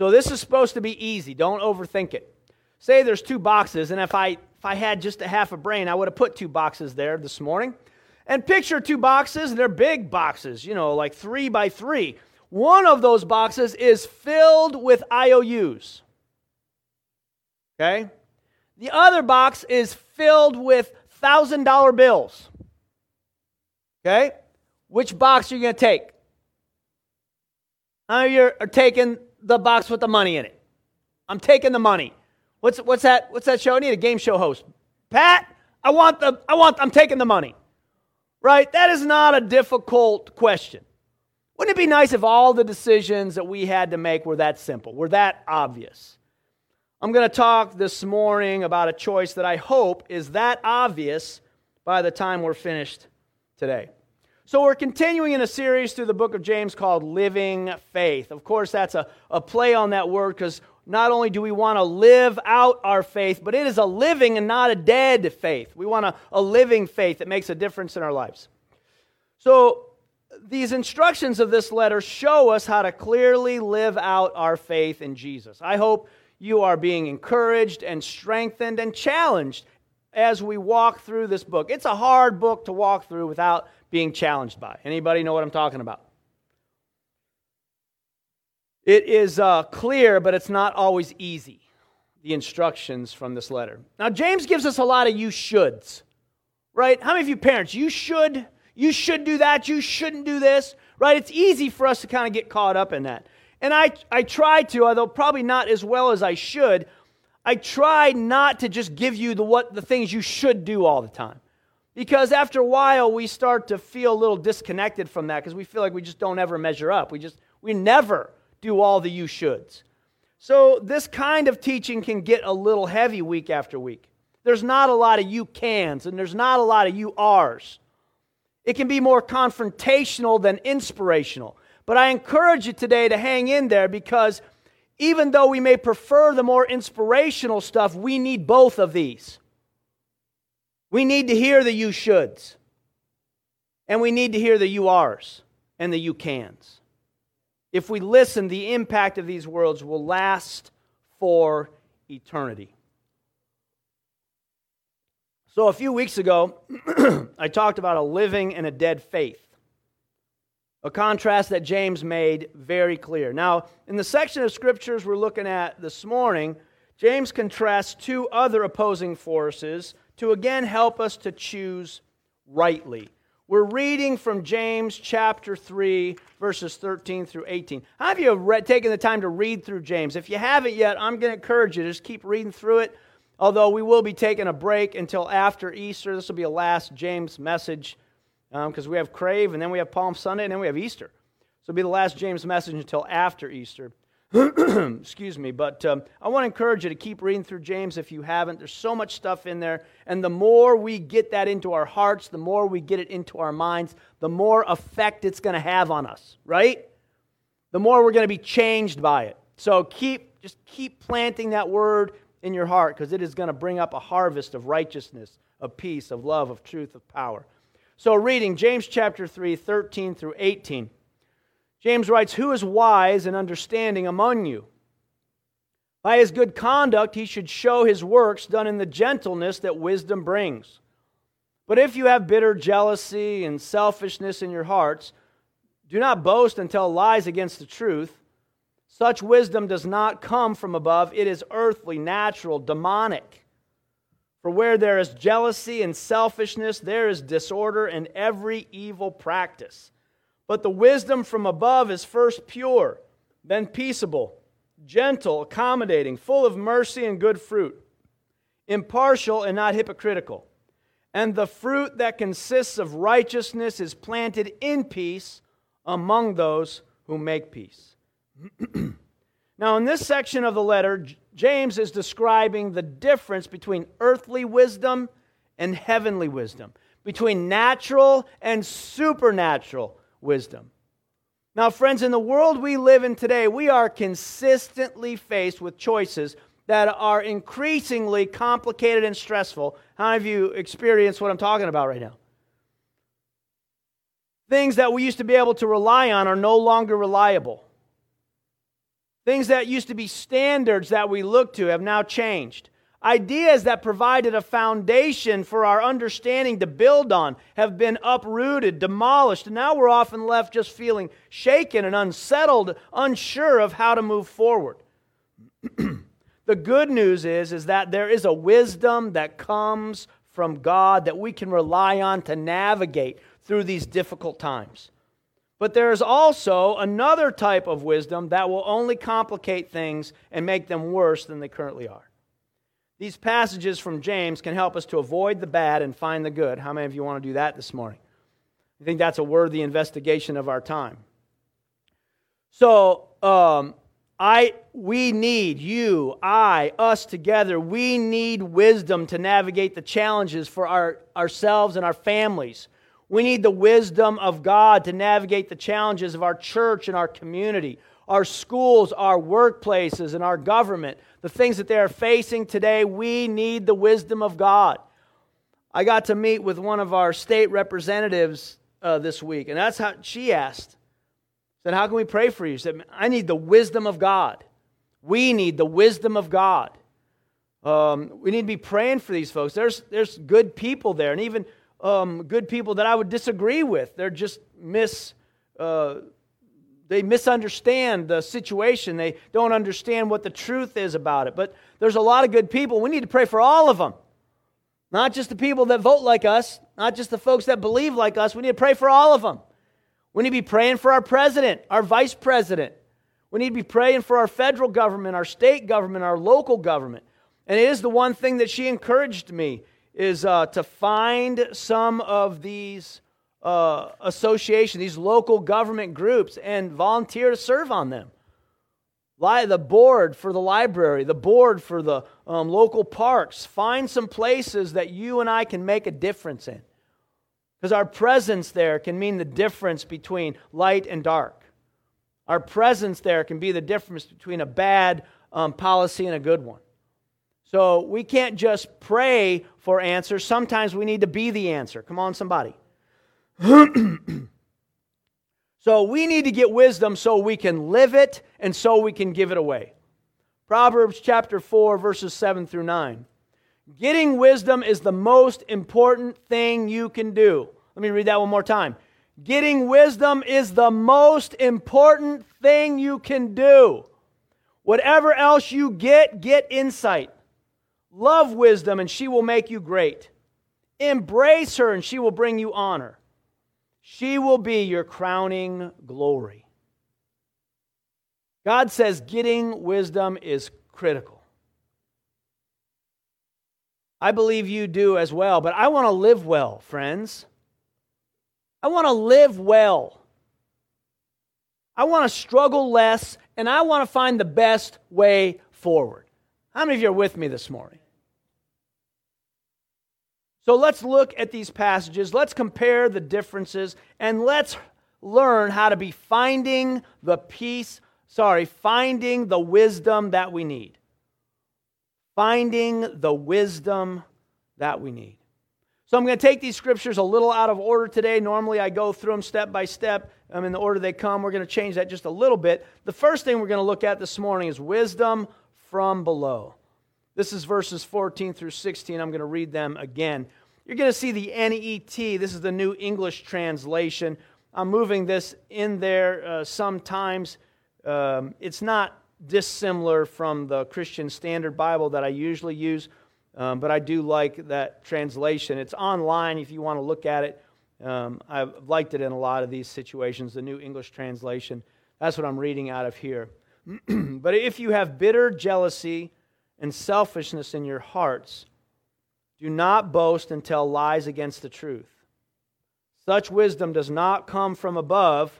So this is supposed to be easy. Don't overthink it. Say there's two boxes, and if I if I had just a half a brain, I would have put two boxes there this morning. And picture two boxes, and they're big boxes, you know, like three by three. One of those boxes is filled with IOUs. Okay? The other box is filled with $1,000 bills. Okay? Which box are you going to take? How you are taking the box with the money in it? I'm taking the money. What's, what's, that, what's that show? I need a game show host. Pat, I want the, I want, I'm taking the money. Right? That is not a difficult question. Wouldn't it be nice if all the decisions that we had to make were that simple, were that obvious? I'm going to talk this morning about a choice that I hope is that obvious by the time we're finished today. So, we're continuing in a series through the book of James called Living Faith. Of course, that's a, a play on that word because not only do we want to live out our faith, but it is a living and not a dead faith. We want a, a living faith that makes a difference in our lives. So, these instructions of this letter show us how to clearly live out our faith in Jesus. I hope you are being encouraged and strengthened and challenged as we walk through this book. It's a hard book to walk through without being challenged by. Anybody know what I'm talking about? It is uh, clear, but it's not always easy, the instructions from this letter. Now, James gives us a lot of you shoulds, right? How many of you parents, you should, you should do that, you shouldn't do this, right? It's easy for us to kind of get caught up in that. And I, I try to, although probably not as well as I should, I try not to just give you the, what, the things you should do all the time. Because after a while, we start to feel a little disconnected from that because we feel like we just don't ever measure up. We just, we never do all the you shoulds. So this kind of teaching can get a little heavy week after week. There's not a lot of you cans and there's not a lot of you ares. It can be more confrontational than inspirational. But I encourage you today to hang in there because even though we may prefer the more inspirational stuff, we need both of these. We need to hear the you shoulds, and we need to hear the you ares and the you cans. If we listen, the impact of these words will last for eternity. So, a few weeks ago, I talked about a living and a dead faith, a contrast that James made very clear. Now, in the section of scriptures we're looking at this morning, James contrasts two other opposing forces to again help us to choose rightly. We're reading from James chapter 3, verses 13 through 18. How have you read, taken the time to read through James? If you haven't yet, I'm going to encourage you to just keep reading through it. Although we will be taking a break until after Easter. This will be a last James message because um, we have Crave, and then we have Palm Sunday, and then we have Easter. So it'll be the last James message until after Easter. Excuse me, but um, I want to encourage you to keep reading through James if you haven't. There's so much stuff in there, and the more we get that into our hearts, the more we get it into our minds, the more effect it's going to have on us, right? The more we're going to be changed by it. So keep just keep planting that word in your heart because it is going to bring up a harvest of righteousness, of peace, of love, of truth, of power. So reading James chapter 3, 13 through 18. James writes, Who is wise and understanding among you? By his good conduct, he should show his works done in the gentleness that wisdom brings. But if you have bitter jealousy and selfishness in your hearts, do not boast and tell lies against the truth. Such wisdom does not come from above, it is earthly, natural, demonic. For where there is jealousy and selfishness, there is disorder and every evil practice. But the wisdom from above is first pure, then peaceable, gentle, accommodating, full of mercy and good fruit, impartial and not hypocritical. And the fruit that consists of righteousness is planted in peace among those who make peace. now, in this section of the letter, James is describing the difference between earthly wisdom and heavenly wisdom, between natural and supernatural wisdom. Now, friends, in the world we live in today, we are consistently faced with choices that are increasingly complicated and stressful. How many of you experience what I'm talking about right now? Things that we used to be able to rely on are no longer reliable. Things that used to be standards that we look to have now changed. Ideas that provided a foundation for our understanding to build on have been uprooted, demolished, and now we're often left just feeling shaken and unsettled, unsure of how to move forward. the good news is, is that there is a wisdom that comes from God that we can rely on to navigate through these difficult times. But there is also another type of wisdom that will only complicate things and make them worse than they currently are. These passages from James can help us to avoid the bad and find the good. How many of you want to do that this morning? I think that's a worthy investigation of our time. So, um, I, we need you, I, us together. We need wisdom to navigate the challenges for our, ourselves and our families. We need the wisdom of God to navigate the challenges of our church and our community, our schools, our workplaces, and our government the things that they are facing today, we need the wisdom of God. I got to meet with one of our state representatives uh, this week, and that's how she asked. Said, How can we pray for you? She said, I need the wisdom of God. We need the wisdom of God. Um, we need to be praying for these folks. There's, there's good people there, and even um, good people that I would disagree with. They're just mis. Uh, they misunderstand the situation. They don't understand what the truth is about it. But there's a lot of good people. We need to pray for all of them. Not just the people that vote like us, not just the folks that believe like us. We need to pray for all of them. We need to be praying for our president, our vice president. We need to be praying for our federal government, our state government, our local government. And it is the one thing that she encouraged me is uh, to find some of these uh, association, these local government groups, and volunteer to serve on them. The board for the library, the board for the um, local parks. Find some places that you and I can make a difference in. Because our presence there can mean the difference between light and dark. Our presence there can be the difference between a bad um, policy and a good one. So we can't just pray for answers. Sometimes we need to be the answer. Come on, somebody. so we need to get wisdom so we can live it and so we can give it away. Proverbs chapter 4, verses 7 through 9. Getting wisdom is the most important thing you can do. Let me read that one more time. Getting wisdom is the most important thing you can do. Whatever else you get, get insight. Love wisdom, and she will make you great. Embrace her, and she will bring you honor. She will be your crowning glory. God says getting wisdom is critical. I believe you do as well, but I want to live well, friends. I want to live well. I want to struggle less, and I want to find the best way forward. How many of you are with me this morning? So let's look at these passages, let's compare the differences, and let's learn how to be finding the peace, sorry, finding the wisdom that we need. Finding the wisdom that we need. So I'm going to take these scriptures a little out of order today. Normally I go through them step by step um, in the order they come. We're going to change that just a little bit. The first thing we're going to look at this morning is wisdom from below. This is verses 14 through 16. I'm going to read them again. You're going to see the NET. This is the New English translation. I'm moving this in there uh, sometimes. Um, it's not dissimilar from the Christian Standard Bible that I usually use, um, but I do like that translation. It's online if you want to look at it. Um, I've liked it in a lot of these situations, the New English translation. That's what I'm reading out of here. but if you have bitter jealousy and selfishness in your hearts, do not boast and tell lies against the truth. Such wisdom does not come from above,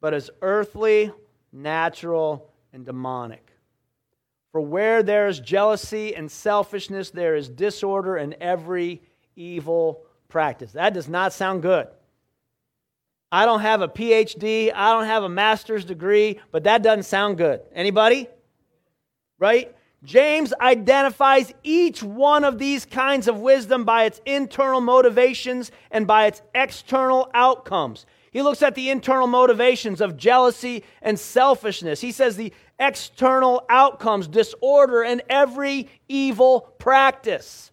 but is earthly, natural, and demonic. For where there is jealousy and selfishness, there is disorder and every evil practice. That does not sound good. I don't have a PhD, I don't have a master's degree, but that doesn't sound good. Anybody? Right? James identifies each one of these kinds of wisdom by its internal motivations and by its external outcomes. He looks at the internal motivations of jealousy and selfishness. He says the external outcomes, disorder, and every evil practice.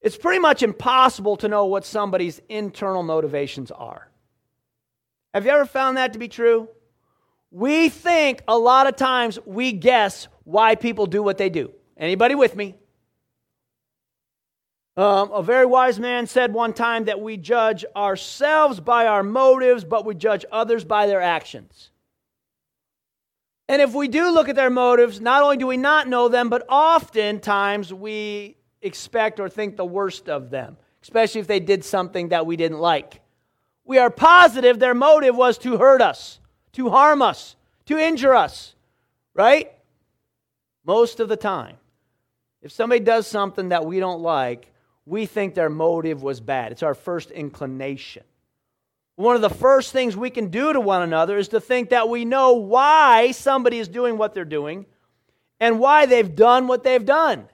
It's pretty much impossible to know what somebody's internal motivations are. Have you ever found that to be true? We think a lot of times we guess why people do what they do. Anybody with me? Um, a very wise man said one time that we judge ourselves by our motives, but we judge others by their actions. And if we do look at their motives, not only do we not know them, but oftentimes we expect or think the worst of them, especially if they did something that we didn't like. We are positive their motive was to hurt us, to harm us, to injure us, right? Most of the time. If somebody does something that we don't like, we think their motive was bad. It's our first inclination. One of the first things we can do to one another is to think that we know why somebody is doing what they're doing and why they've done what they've done.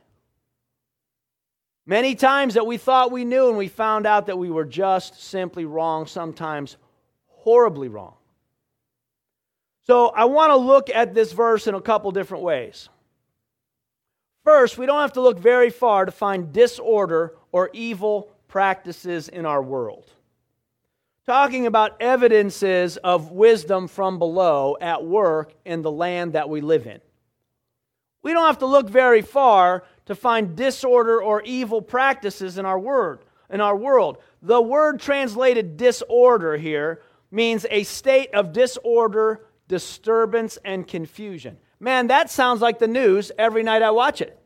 Many times that we thought we knew and we found out that we were just simply wrong, sometimes horribly wrong. So I want to look at this verse in a couple different ways. First, we don't have to look very far to find disorder or evil practices in our world. Talking about evidences of wisdom from below at work in the land that we live in. We don't have to look very far to find disorder or evil practices in our word in our world. The word translated disorder here means a state of disorder, disturbance and confusion. Man, that sounds like the news every night I watch it.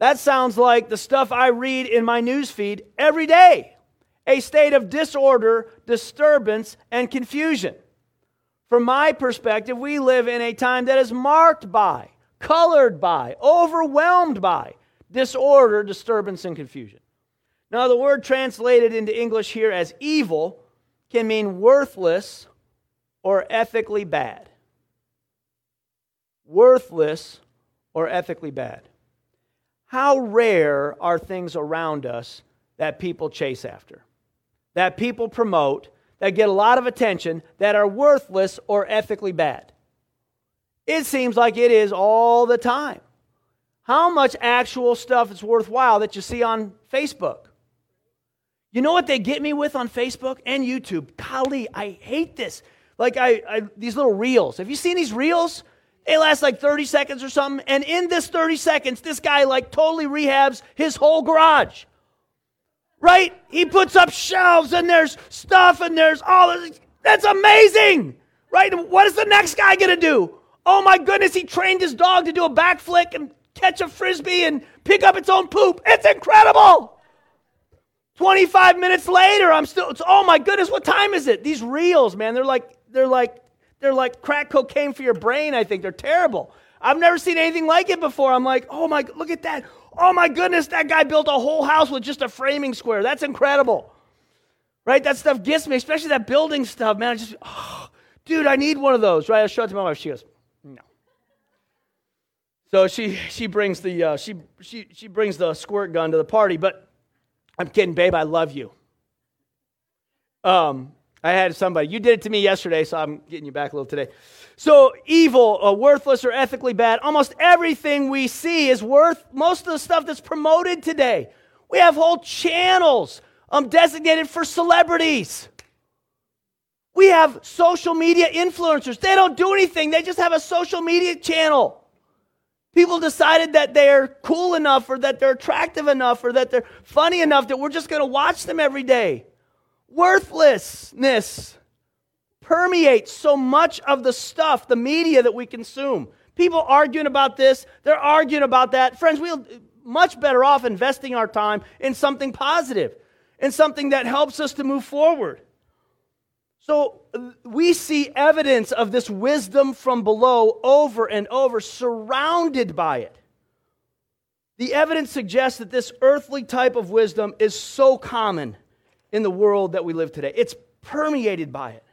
That sounds like the stuff I read in my news feed every day. A state of disorder, disturbance and confusion. From my perspective, we live in a time that is marked by colored by, overwhelmed by disorder, disturbance, and confusion. Now, the word translated into English here as evil can mean worthless or ethically bad. Worthless or ethically bad. How rare are things around us that people chase after, that people promote, that get a lot of attention, that are worthless or ethically bad? It seems like it is all the time. How much actual stuff is worthwhile that you see on Facebook? You know what they get me with on Facebook and YouTube? Golly, I hate this. Like I, I these little reels. Have you seen these reels? They last like 30 seconds or something. And in this 30 seconds, this guy like totally rehabs his whole garage. Right? He puts up shelves and there's stuff and there's all this. That's amazing. Right? What is the next guy going to do? Oh my goodness, he trained his dog to do a backflip and catch a frisbee and pick up its own poop. It's incredible. 25 minutes later, I'm still, oh my goodness, what time is it? These reels, man, they're like, they're like, they're like crack cocaine for your brain, I think. They're terrible. I've never seen anything like it before. I'm like, oh my, look at that. Oh my goodness, that guy built a whole house with just a framing square. That's incredible. Right? That stuff gets me, especially that building stuff, man. I just, oh, dude, I need one of those. Right? I show it to my wife. She goes, no. so she she brings the uh, she she she brings the squirt gun to the party. But I'm kidding, babe. I love you. Um, I had somebody. You did it to me yesterday, so I'm getting you back a little today. So evil, uh, worthless, or ethically bad. Almost everything we see is worth. Most of the stuff that's promoted today. We have whole channels um, designated for celebrities. We have social media influencers. They don't do anything. They just have a social media channel. People decided that they're cool enough or that they're attractive enough or that they're funny enough that we're just going to watch them every day. Worthlessness permeates so much of the stuff, the media that we consume. People arguing about this, they're arguing about that. Friends, we're much better off investing our time in something positive, in something that helps us to move forward. So we see evidence of this wisdom from below over and over, surrounded by it. The evidence suggests that this earthly type of wisdom is so common in the world that we live today. It's permeated by it.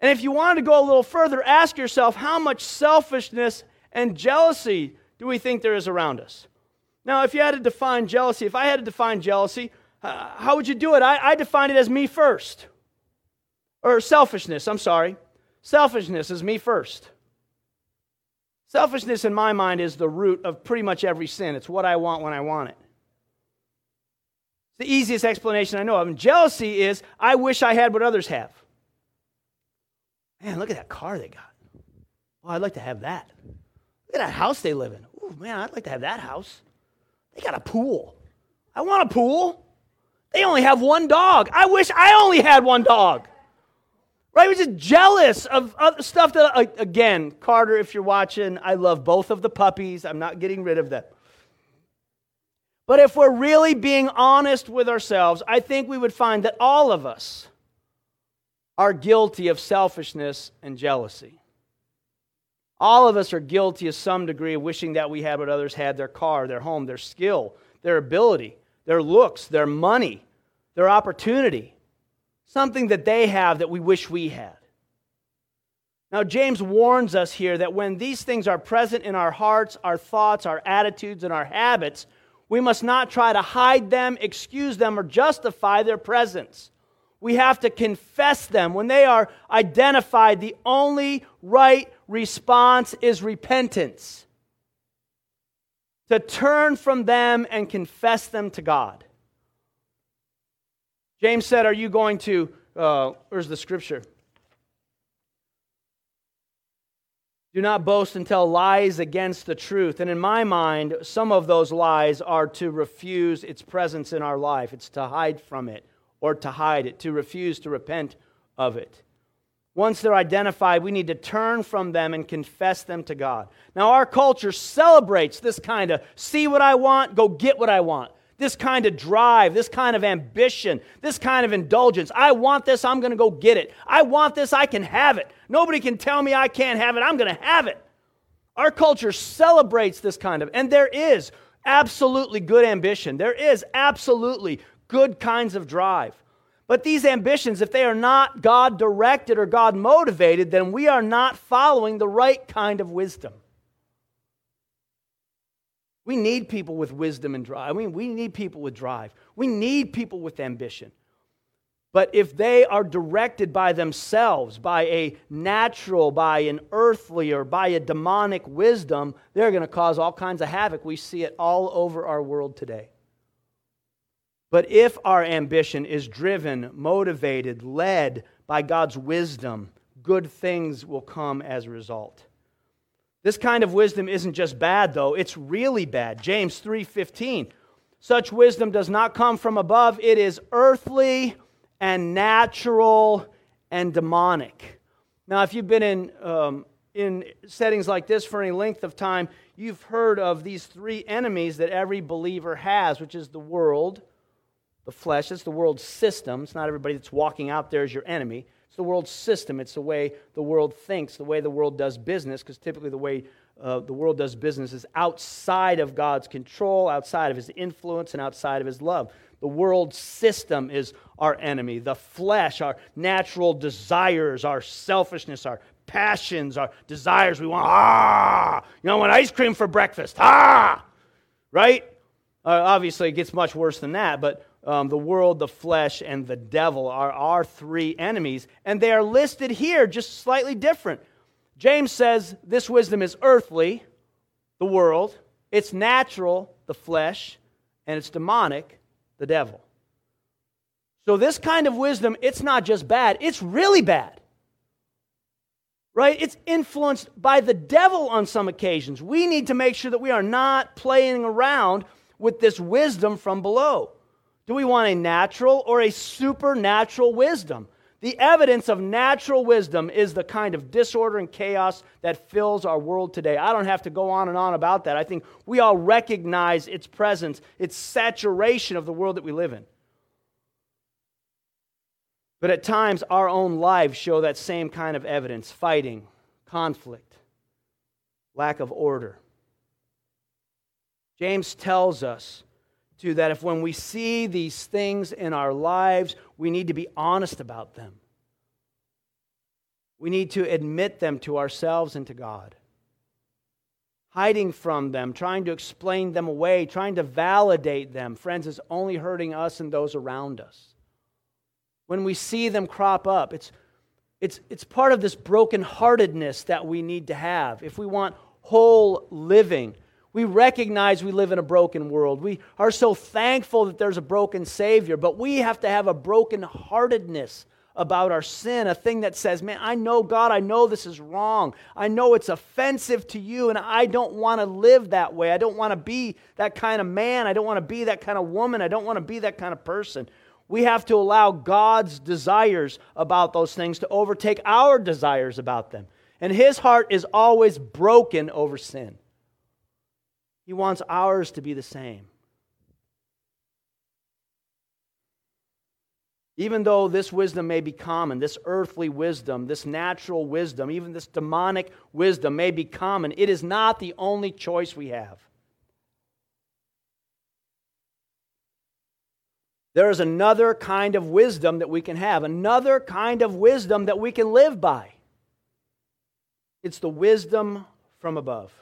And if you wanted to go a little further, ask yourself how much selfishness and jealousy do we think there is around us? Now, if you had to define jealousy, if I had to define jealousy, uh, how would you do it? I, I define it as me first or selfishness, I'm sorry. Selfishness is me first. Selfishness, in my mind, is the root of pretty much every sin. It's what I want when I want it. It's the easiest explanation I know of. And jealousy is I wish I had what others have. Man, look at that car they got. Oh, I'd like to have that. Look at that house they live in. Oh, man, I'd like to have that house. They got a pool. I want a pool. They only have one dog. I wish I only had one dog. Right? We're just jealous of, of stuff that, again, Carter, if you're watching, I love both of the puppies. I'm not getting rid of them. But if we're really being honest with ourselves, I think we would find that all of us are guilty of selfishness and jealousy. All of us are guilty of some degree of wishing that we had what others had their car, their home, their skill, their ability, their looks, their money, their opportunity. Something that they have that we wish we had. Now, James warns us here that when these things are present in our hearts, our thoughts, our attitudes, and our habits, we must not try to hide them, excuse them, or justify their presence. We have to confess them. When they are identified, the only right response is repentance. To turn from them and confess them to God. James said, Are you going to, uh, where's the scripture? Do not boast and tell lies against the truth. And in my mind, some of those lies are to refuse its presence in our life, it's to hide from it or to hide it, to refuse to repent of it. Once they're identified, we need to turn from them and confess them to God. Now, our culture celebrates this kind of see what I want, go get what I want this kind of drive, this kind of ambition, this kind of indulgence. I want this, I'm going to go get it. I want this, I can have it. Nobody can tell me I can't have it, I'm going to have it. Our culture celebrates this kind of, and there is absolutely good ambition. There is absolutely good kinds of drive. But these ambitions, if they are not God directed or God motivated, then we are not following the right kind of wisdom. We need people with wisdom and drive. I mean, we need people with drive. We need people with ambition. But if they are directed by themselves, by a natural, by an earthly, or by a demonic wisdom, they're going to cause all kinds of havoc. We see it all over our world today. But if our ambition is driven, motivated, led by God's wisdom, good things will come as a result. This kind of wisdom isn't just bad though, it's really bad. James 3:15. Such wisdom does not come from above, it is earthly and natural and demonic. Now, if you've been in, um, in settings like this for any length of time, you've heard of these three enemies that every believer has, which is the world, the flesh, it's the world system. It's not everybody that's walking out there is your enemy. It's the world system. It's the way the world thinks, the way the world does business, because typically the way uh, the world does business is outside of God's control, outside of his influence, and outside of his love. The world system is our enemy. The flesh, our natural desires, our selfishness, our passions, our desires. We want, ah, you know, I want ice cream for breakfast, ah, right? Uh, obviously, it gets much worse than that, but um, the world, the flesh, and the devil are our three enemies, and they are listed here just slightly different. James says this wisdom is earthly, the world, it's natural, the flesh, and it's demonic, the devil. So, this kind of wisdom, it's not just bad, it's really bad. Right? It's influenced by the devil on some occasions. We need to make sure that we are not playing around with this wisdom from below. Do we want a natural or a supernatural wisdom? The evidence of natural wisdom is the kind of disorder and chaos that fills our world today. I don't have to go on and on about that. I think we all recognize its presence, its saturation of the world that we live in. But at times, our own lives show that same kind of evidence fighting, conflict, lack of order. James tells us to that if when we see these things in our lives, we need to be honest about them. We need to admit them to ourselves and to God. Hiding from them, trying to explain them away, trying to validate them, friends, is only hurting us and those around us. When we see them crop up, it's It's, it's part of this brokenheartedness that we need to have if we want whole living. We recognize we live in a broken world. We are so thankful that there's a broken Savior, but we have to have a broken heartedness about our sin, a thing that says, Man, I know God, I know this is wrong. I know it's offensive to you, and I don't want to live that way. I don't want to be that kind of man. I don't want to be that kind of woman. I don't want to be that kind of person. We have to allow God's desires about those things to overtake our desires about them. And his heart is always broken over sin. He wants ours to be the same. Even though this wisdom may be common, this earthly wisdom, this natural wisdom, even this demonic wisdom may be common, it is not the only choice we have. There is another kind of wisdom that we can have, another kind of wisdom that we can live by. It's the wisdom from above.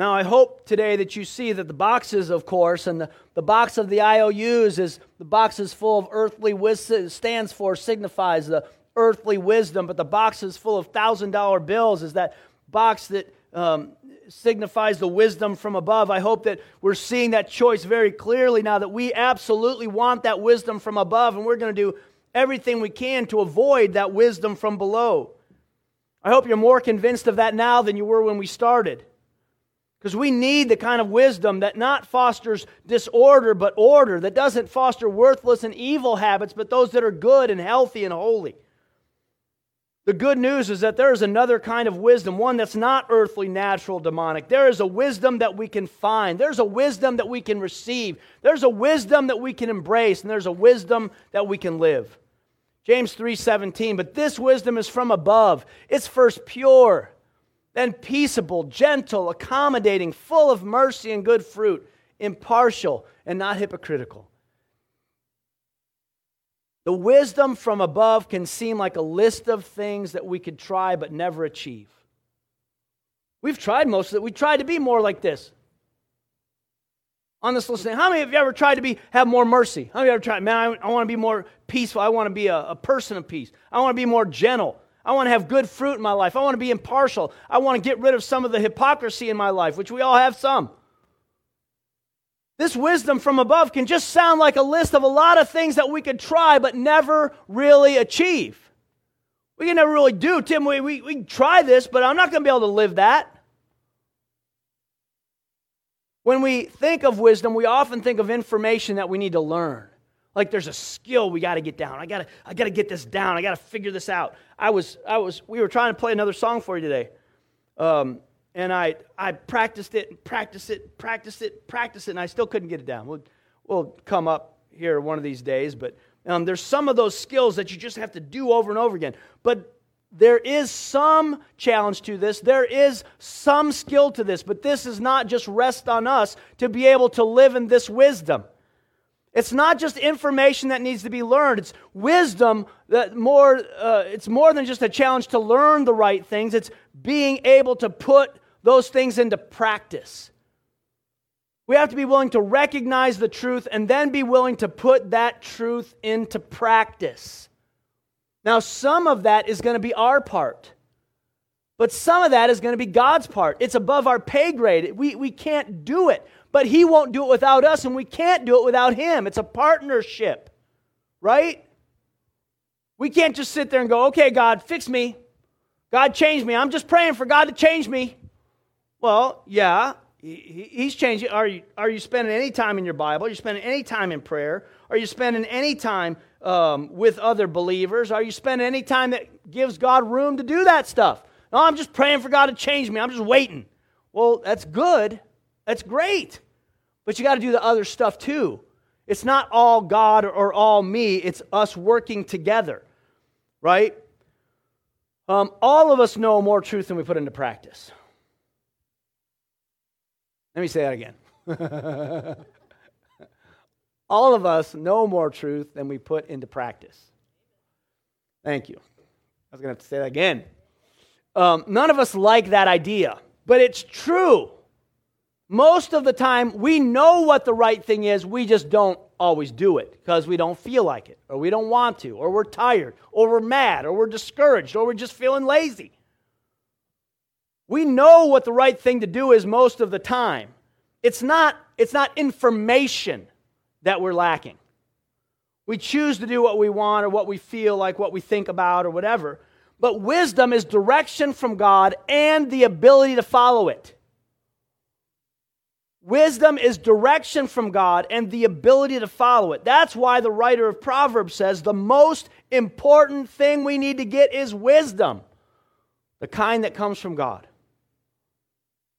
Now, I hope today that you see that the boxes, of course, and the, the box of the IOUs is the box is full of earthly wisdom, stands for, signifies the earthly wisdom, but the box is full of thousand dollar bills is that box that um, signifies the wisdom from above. I hope that we're seeing that choice very clearly now that we absolutely want that wisdom from above, and we're going to do everything we can to avoid that wisdom from below. I hope you're more convinced of that now than you were when we started. Because we need the kind of wisdom that not fosters disorder, but order, that doesn't foster worthless and evil habits, but those that are good and healthy and holy. The good news is that there is another kind of wisdom, one that's not earthly, natural, demonic. There is a wisdom that we can find. There's a wisdom that we can receive. There's a wisdom that we can embrace, and there's a wisdom that we can live. James 3:17, but this wisdom is from above. It's first pure, then peaceable, gentle, accommodating, full of mercy and good fruit, impartial and not hypocritical. The wisdom from above can seem like a list of things that we could try but never achieve. We've tried most of it. We tried to be more like this. On this listening, how many of you ever tried to be have more mercy? How many of you ever tried, man, I, I want to be more peaceful. I want to be a, a person of peace. I want to be more gentle. I want to have good fruit in my life. I want to be impartial. I want to get rid of some of the hypocrisy in my life, which we all have some. This wisdom from above can just sound like a list of a lot of things that we could try but never really achieve. We can never really do. Tim, we, we, we try this, but I'm not going to be able to live that. When we think of wisdom, we often think of information that we need to learn. Like there's a skill we got to get down. I got to I got to get this down. I got to figure this out. I was I was we were trying to play another song for you today. Um, and I, I practiced it and practiced it, practiced it, practiced it, and I still couldn't get it down. We'll, we'll come up here one of these days, but um, there's some of those skills that you just have to do over and over again. But there is some challenge to this. There is some skill to this, but this is not just rest on us to be able to live in this wisdom. It's not just information that needs to be learned. It's wisdom that more. Uh, it's more than just a challenge to learn the right things. It's being able to put those things into practice. We have to be willing to recognize the truth and then be willing to put that truth into practice. Now, some of that is going to be our part, but some of that is going to be God's part. It's above our pay grade. We, we can't do it, but He won't do it without us, and we can't do it without Him. It's a partnership, right? We can't just sit there and go, okay, God, fix me. God, change me. I'm just praying for God to change me. Well, yeah, he's changing. Are you, are you spending any time in your Bible? Are you spending any time in prayer? Are you spending any time um, with other believers? Are you spending any time that gives God room to do that stuff? No, I'm just praying for God to change me. I'm just waiting. Well, that's good. That's great. But you got to do the other stuff too. It's not all God or all me, it's us working together, right? Um, all of us know more truth than we put into practice. Let me say that again. All of us know more truth than we put into practice. Thank you. I was going to have to say that again. Um, none of us like that idea, but it's true. Most of the time we know what the right thing is, we just don't always do it because we don't feel like it, or we don't want to, or we're tired, or we're mad, or we're discouraged, or we're just feeling lazy. We know what the right thing to do is most of the time. It's not, it's not information that we're lacking. We choose to do what we want or what we feel like, what we think about, or whatever. But wisdom is direction from God and the ability to follow it. Wisdom is direction from God and the ability to follow it. That's why the writer of Proverbs says the most important thing we need to get is wisdom, the kind that comes from God.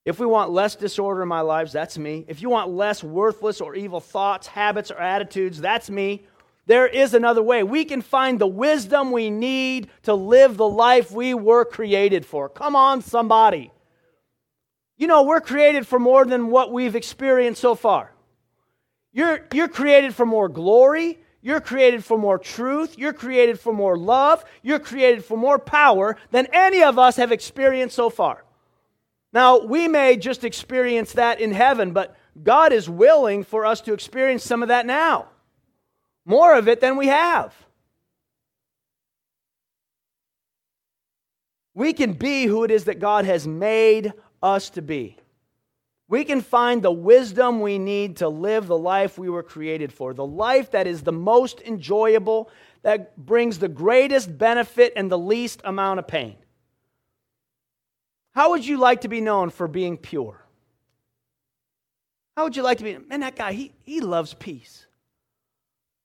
If we want less disorder in my lives, that's me. If you want less worthless or evil thoughts, habits, or attitudes, that's me. There is another way. We can find the wisdom we need to live the life we were created for. Come on, somebody. You know, we're created for more than what we've experienced so far. You're, you're created for more glory. You're created for more truth. You're created for more love. You're created for more power than any of us have experienced so far. Now, we may just experience that in heaven, but God is willing for us to experience some of that now. More of it than we have. We can be who it is that God has made us to be. We can find the wisdom we need to live the life we were created for, the life that is the most enjoyable, that brings the greatest benefit and the least amount of pain. How would you like to be known for being pure? How would you like to be? Man, that guy, he, he loves peace.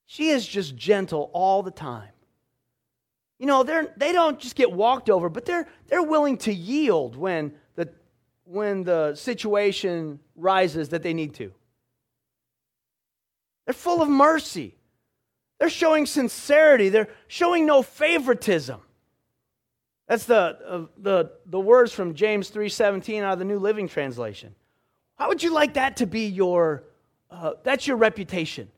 She is just gentle all the time. You know, they're, they don't just get walked over, but they're, they're willing to yield when when the situation rises that they need to. They're full of mercy. They're showing sincerity. They're showing no favoritism. That's the, uh, the, the words from James 3.17 out of the New Living Translation. How would you like that to be your, uh, that's your reputation?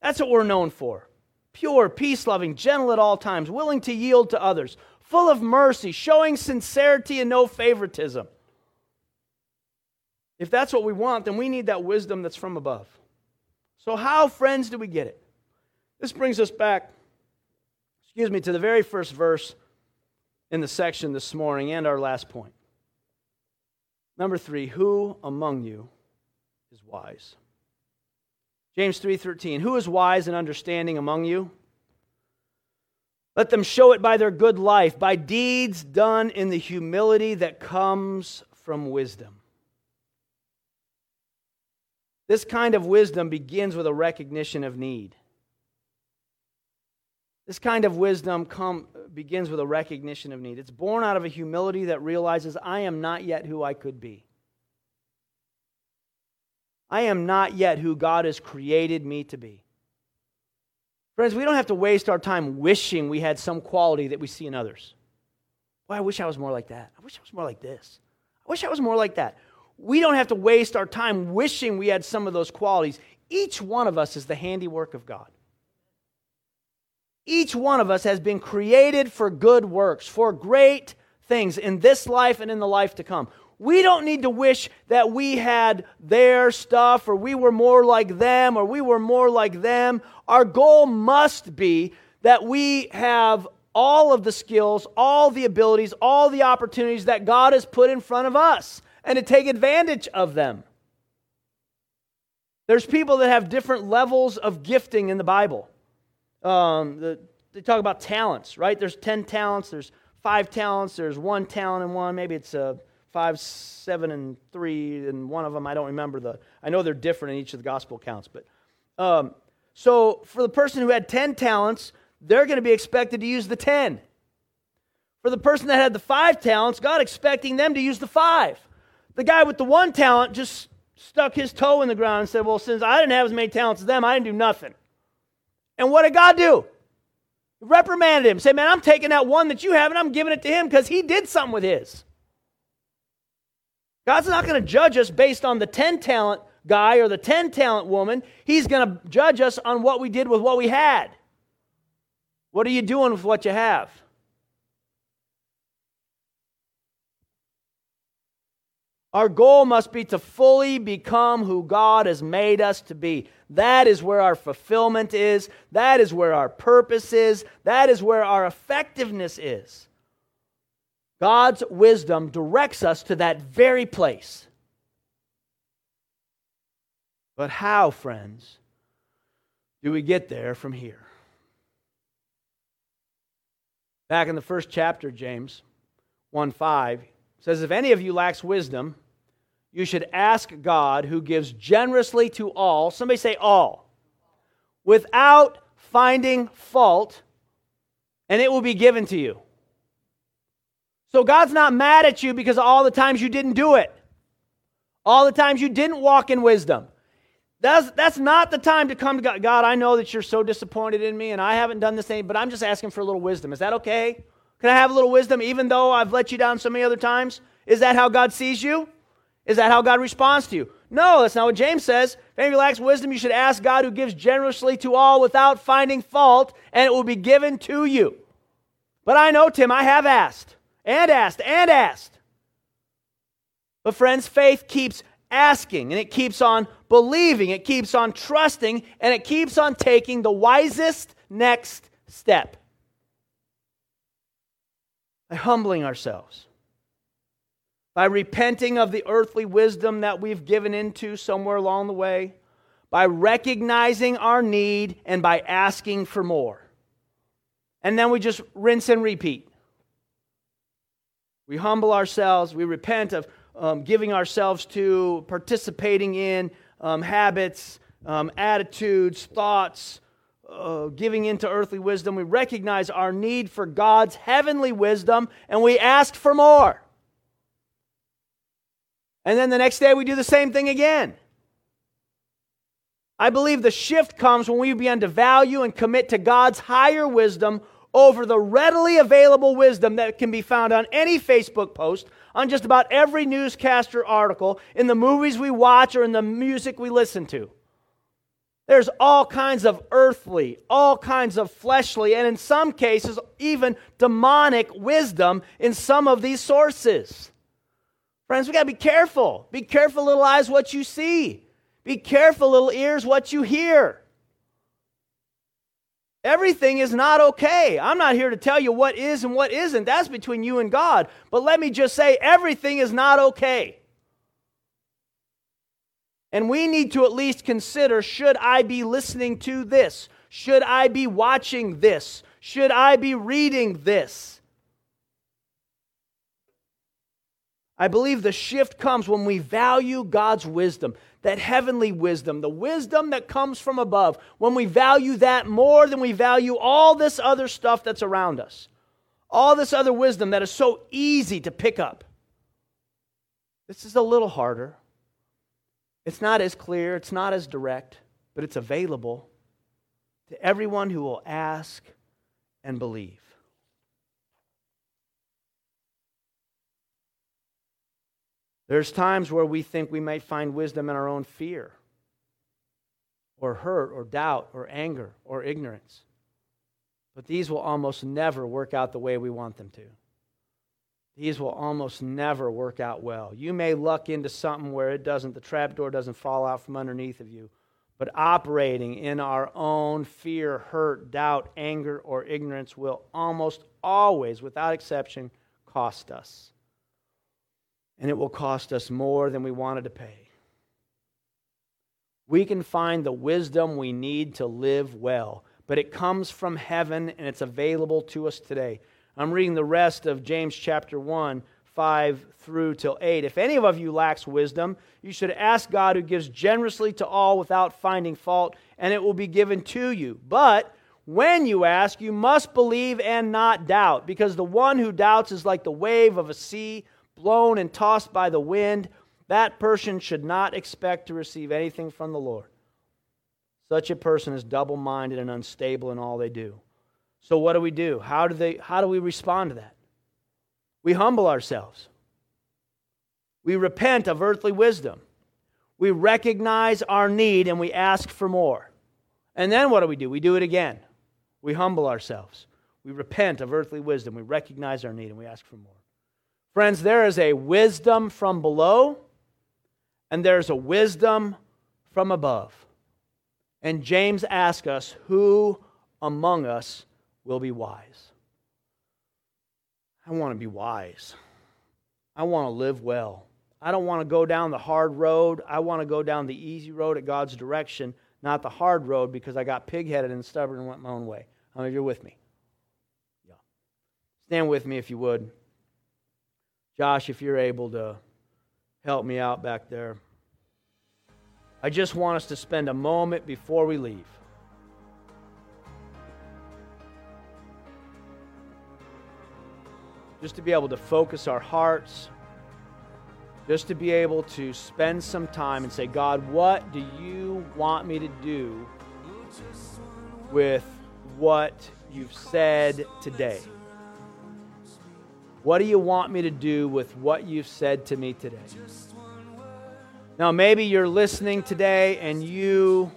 That's what we're known for. Pure, peace-loving, gentle at all times, willing to yield to others, full of mercy, showing sincerity and no favoritism. If that's what we want, then we need that wisdom that's from above. So, how, friends, do we get it? This brings us back, excuse me, to the very first verse in the section this morning and our last point. Number three, who among you is wise? James 3:13 Who is wise and understanding among you? Let them show it by their good life, by deeds done in the humility that comes from wisdom. This kind of wisdom begins with a recognition of need. This kind of wisdom come, begins with a recognition of need. It's born out of a humility that realizes I am not yet who I could be. I am not yet who God has created me to be. Friends, we don't have to waste our time wishing we had some quality that we see in others. Boy, I wish I was more like that. I wish I was more like this. I wish I was more like that. We don't have to waste our time wishing we had some of those qualities. Each one of us is the handiwork of God. Each one of us has been created for good works, for great things in this life and in the life to come. We don't need to wish that we had their stuff or we were more like them or we were more like them. Our goal must be that we have all of the skills, all the abilities, all the opportunities that God has put in front of us and to take advantage of them. There's people that have different levels of gifting in the Bible. Um, the, they talk about talents, right? There's 10 talents, there's five talents, there's one talent and one. Maybe it's a five, seven, and three, and one of them, I don't remember the, I know they're different in each of the gospel accounts. But um, so for the person who had 10 talents, they're going to be expected to use the 10. For the person that had the five talents, God expecting them to use the five. The guy with the one talent just stuck his toe in the ground and said, Well, since I didn't have as many talents as them, I didn't do nothing. And what did God do? He reprimanded him. Say, man, I'm taking that one that you have and I'm giving it to him because he did something with his. God's not going to judge us based on the 10 talent guy or the 10 talent woman. He's going to judge us on what we did with what we had. What are you doing with what you have? Our goal must be to fully become who God has made us to be. That is where our fulfillment is. That is where our purpose is. That is where our effectiveness is. God's wisdom directs us to that very place. But how, friends, do we get there from here? Back in the first chapter, James 1 5 says, If any of you lacks wisdom, you should ask God who gives generously to all. Somebody say all. Without finding fault, and it will be given to you. So God's not mad at you because all the times you didn't do it, all the times you didn't walk in wisdom. That's, that's not the time to come to God. God, I know that you're so disappointed in me and I haven't done the same, but I'm just asking for a little wisdom. Is that okay? Can I have a little wisdom even though I've let you down so many other times? Is that how God sees you? Is that how God responds to you? No, that's not what James says. If any lacks wisdom, you should ask God who gives generously to all without finding fault, and it will be given to you. But I know, Tim, I have asked and asked and asked. But, friends, faith keeps asking and it keeps on believing, it keeps on trusting, and it keeps on taking the wisest next step by humbling ourselves, by repenting of the earthly wisdom that we've given into somewhere along the way, by recognizing our need, and by asking for more. And then we just rinse and repeat. We humble ourselves, we repent of um, giving ourselves to, participating in um, habits, um, attitudes, thoughts, uh, giving into earthly wisdom. We recognize our need for God's heavenly wisdom and we ask for more. And then the next day we do the same thing again. I believe the shift comes when we begin to value and commit to God's higher wisdom over the readily available wisdom that can be found on any Facebook post, on just about every newscaster article, in the movies we watch, or in the music we listen to. There's all kinds of earthly, all kinds of fleshly, and in some cases, even demonic wisdom in some of these sources. Friends, we got to be careful. Be careful, little eyes, what you see. Be careful, little ears, what you hear. Everything is not okay. I'm not here to tell you what is and what isn't. That's between you and God. But let me just say everything is not okay. And we need to at least consider should I be listening to this? Should I be watching this? Should I be reading this? I believe the shift comes when we value God's wisdom that heavenly wisdom, the wisdom that comes from above, when we value that more than we value all this other stuff that's around us, all this other wisdom that is so easy to pick up. This is a little harder. It's not as clear, it's not as direct, but it's available to everyone who will ask and believe. There's times where we think we might find wisdom in our own fear, or hurt, or doubt, or anger, or ignorance. But these will almost never work out the way we want them to. These will almost never work out well. You may luck into something where it doesn't, the trapdoor doesn't fall out from underneath of you. But operating in our own fear, hurt, doubt, anger, or ignorance will almost always, without exception, cost us and it will cost us more than we wanted to pay. We can find the wisdom we need to live well, but it comes from heaven and it's available to us today. I'm reading the rest of James chapter 1, 5 through till 8. If any of you lacks wisdom, you should ask God who gives generously to all without finding fault, and it will be given to you. But when you ask, you must believe and not doubt, because the one who doubts is like the wave of a sea blown and tossed by the wind, that person should not expect to receive anything from the Lord. Such a person is double minded and unstable in all they do. So, what do we do? How do, they, how do we respond to that? We humble ourselves. We repent of earthly wisdom. We recognize our need and we ask for more. And then what do we do? We do it again. We humble ourselves. We repent of earthly wisdom. We recognize our need and we ask for more. Friends, there is a wisdom from below and there's a wisdom from above. And James asks us, Who among us will be wise? I want to be wise. I want to live well. I don't want to go down the hard road. I want to go down the easy road at God's direction, not the hard road because I got pigheaded and stubborn and went my own way. How many of you are with me? Yeah. Stand with me if you would. Josh, if you're able to help me out back there. I just want us to spend a moment before we leave. Just to be able to focus our hearts, just to be able to spend some time and say, God, what do you want me to do with what you've said today? What do you want me to do with what you've said to me today? Now, maybe you're listening today and you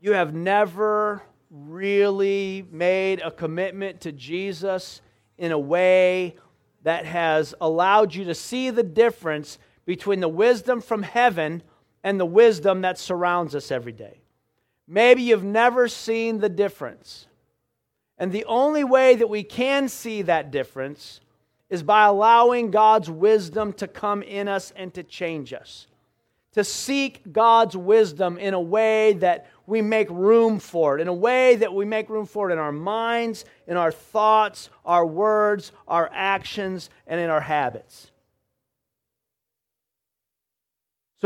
you have never really made a commitment to Jesus in a way that has allowed you to see the difference between the wisdom from heaven and the wisdom that surrounds us every day. Maybe you've never seen the difference. And the only way that we can see that difference is by allowing God's wisdom to come in us and to change us. To seek God's wisdom in a way that we make room for it, in a way that we make room for it in our minds, in our thoughts, our words, our actions, and in our habits.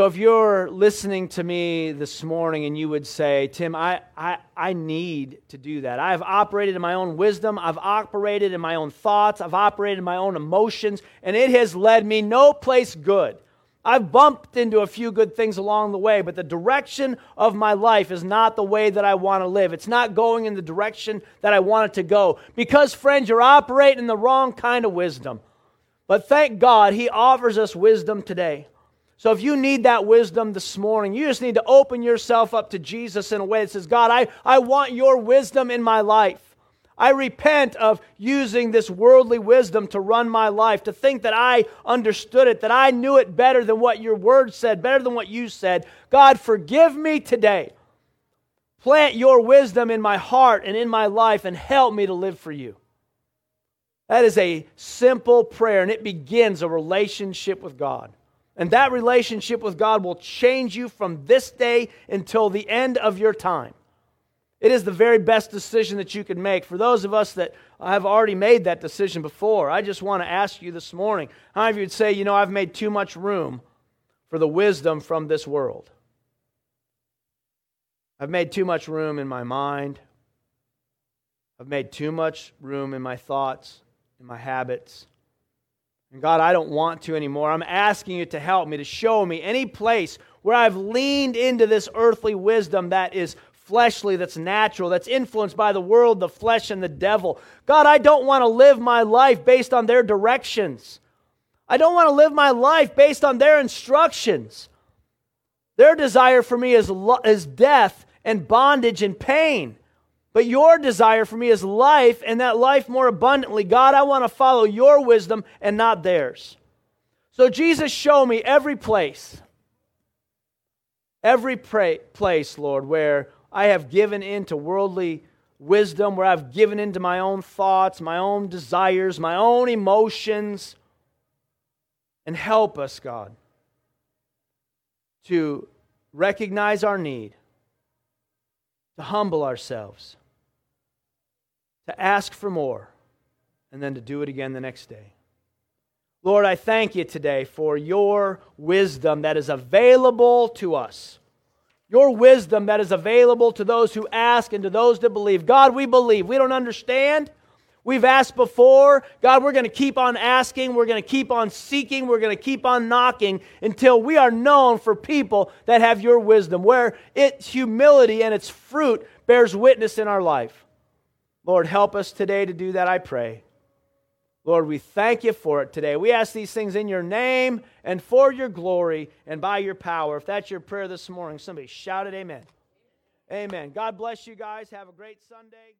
So if you're listening to me this morning and you would say, Tim, I, I, I need to do that. I've operated in my own wisdom, I've operated in my own thoughts, I've operated in my own emotions, and it has led me no place good. I've bumped into a few good things along the way, but the direction of my life is not the way that I want to live. It's not going in the direction that I want it to go. Because, friends, you're operating in the wrong kind of wisdom. But thank God, He offers us wisdom today. So if you need that wisdom this morning, you just need to open yourself up to Jesus in a way that says, God, I, I want your wisdom in my life. I repent of using this worldly wisdom to run my life, to think that I understood it, that I knew it better than what your word said, better than what you said. God, forgive me today. Plant your wisdom in my heart and in my life and help me to live for you. That is a simple prayer, and it begins a relationship with God. And that relationship with God will change you from this day until the end of your time. It is the very best decision that you can make. For those of us that have already made that decision before, I just want to ask you this morning how many of you would say, you know, I've made too much room for the wisdom from this world? I've made too much room in my mind. I've made too much room in my thoughts, in my habits. And God, I don't want to anymore. I'm asking you to help me, to show me any place where I've leaned into this earthly wisdom that is fleshly, that's natural, that's influenced by the world, the flesh, and the devil. God, I don't want to live my life based on their directions. I don't want to live my life based on their instructions. Their desire for me is, is death and bondage and pain. But your desire for me is life, and that life more abundantly. God, I want to follow your wisdom and not theirs. So, Jesus, show me every place, every place, Lord, where I have given in to worldly wisdom, where I've given into my own thoughts, my own desires, my own emotions. And help us, God, to recognize our need, to humble ourselves to ask for more, and then to do it again the next day. Lord, I thank you today for your wisdom that is available to us. Your wisdom that is available to those who ask and to those that believe. God, we believe. We don't understand. We've asked before. God, we're going to keep on asking. We're going to keep on seeking. We're going to keep on knocking until we are known for people that have your wisdom, where its humility and its fruit bears witness in our life. Lord, help us today to do that, I pray. Lord, we thank you for it today. We ask these things in your name and for your glory and by your power. If that's your prayer this morning, somebody shout it, Amen. Amen. God bless you guys. Have a great Sunday.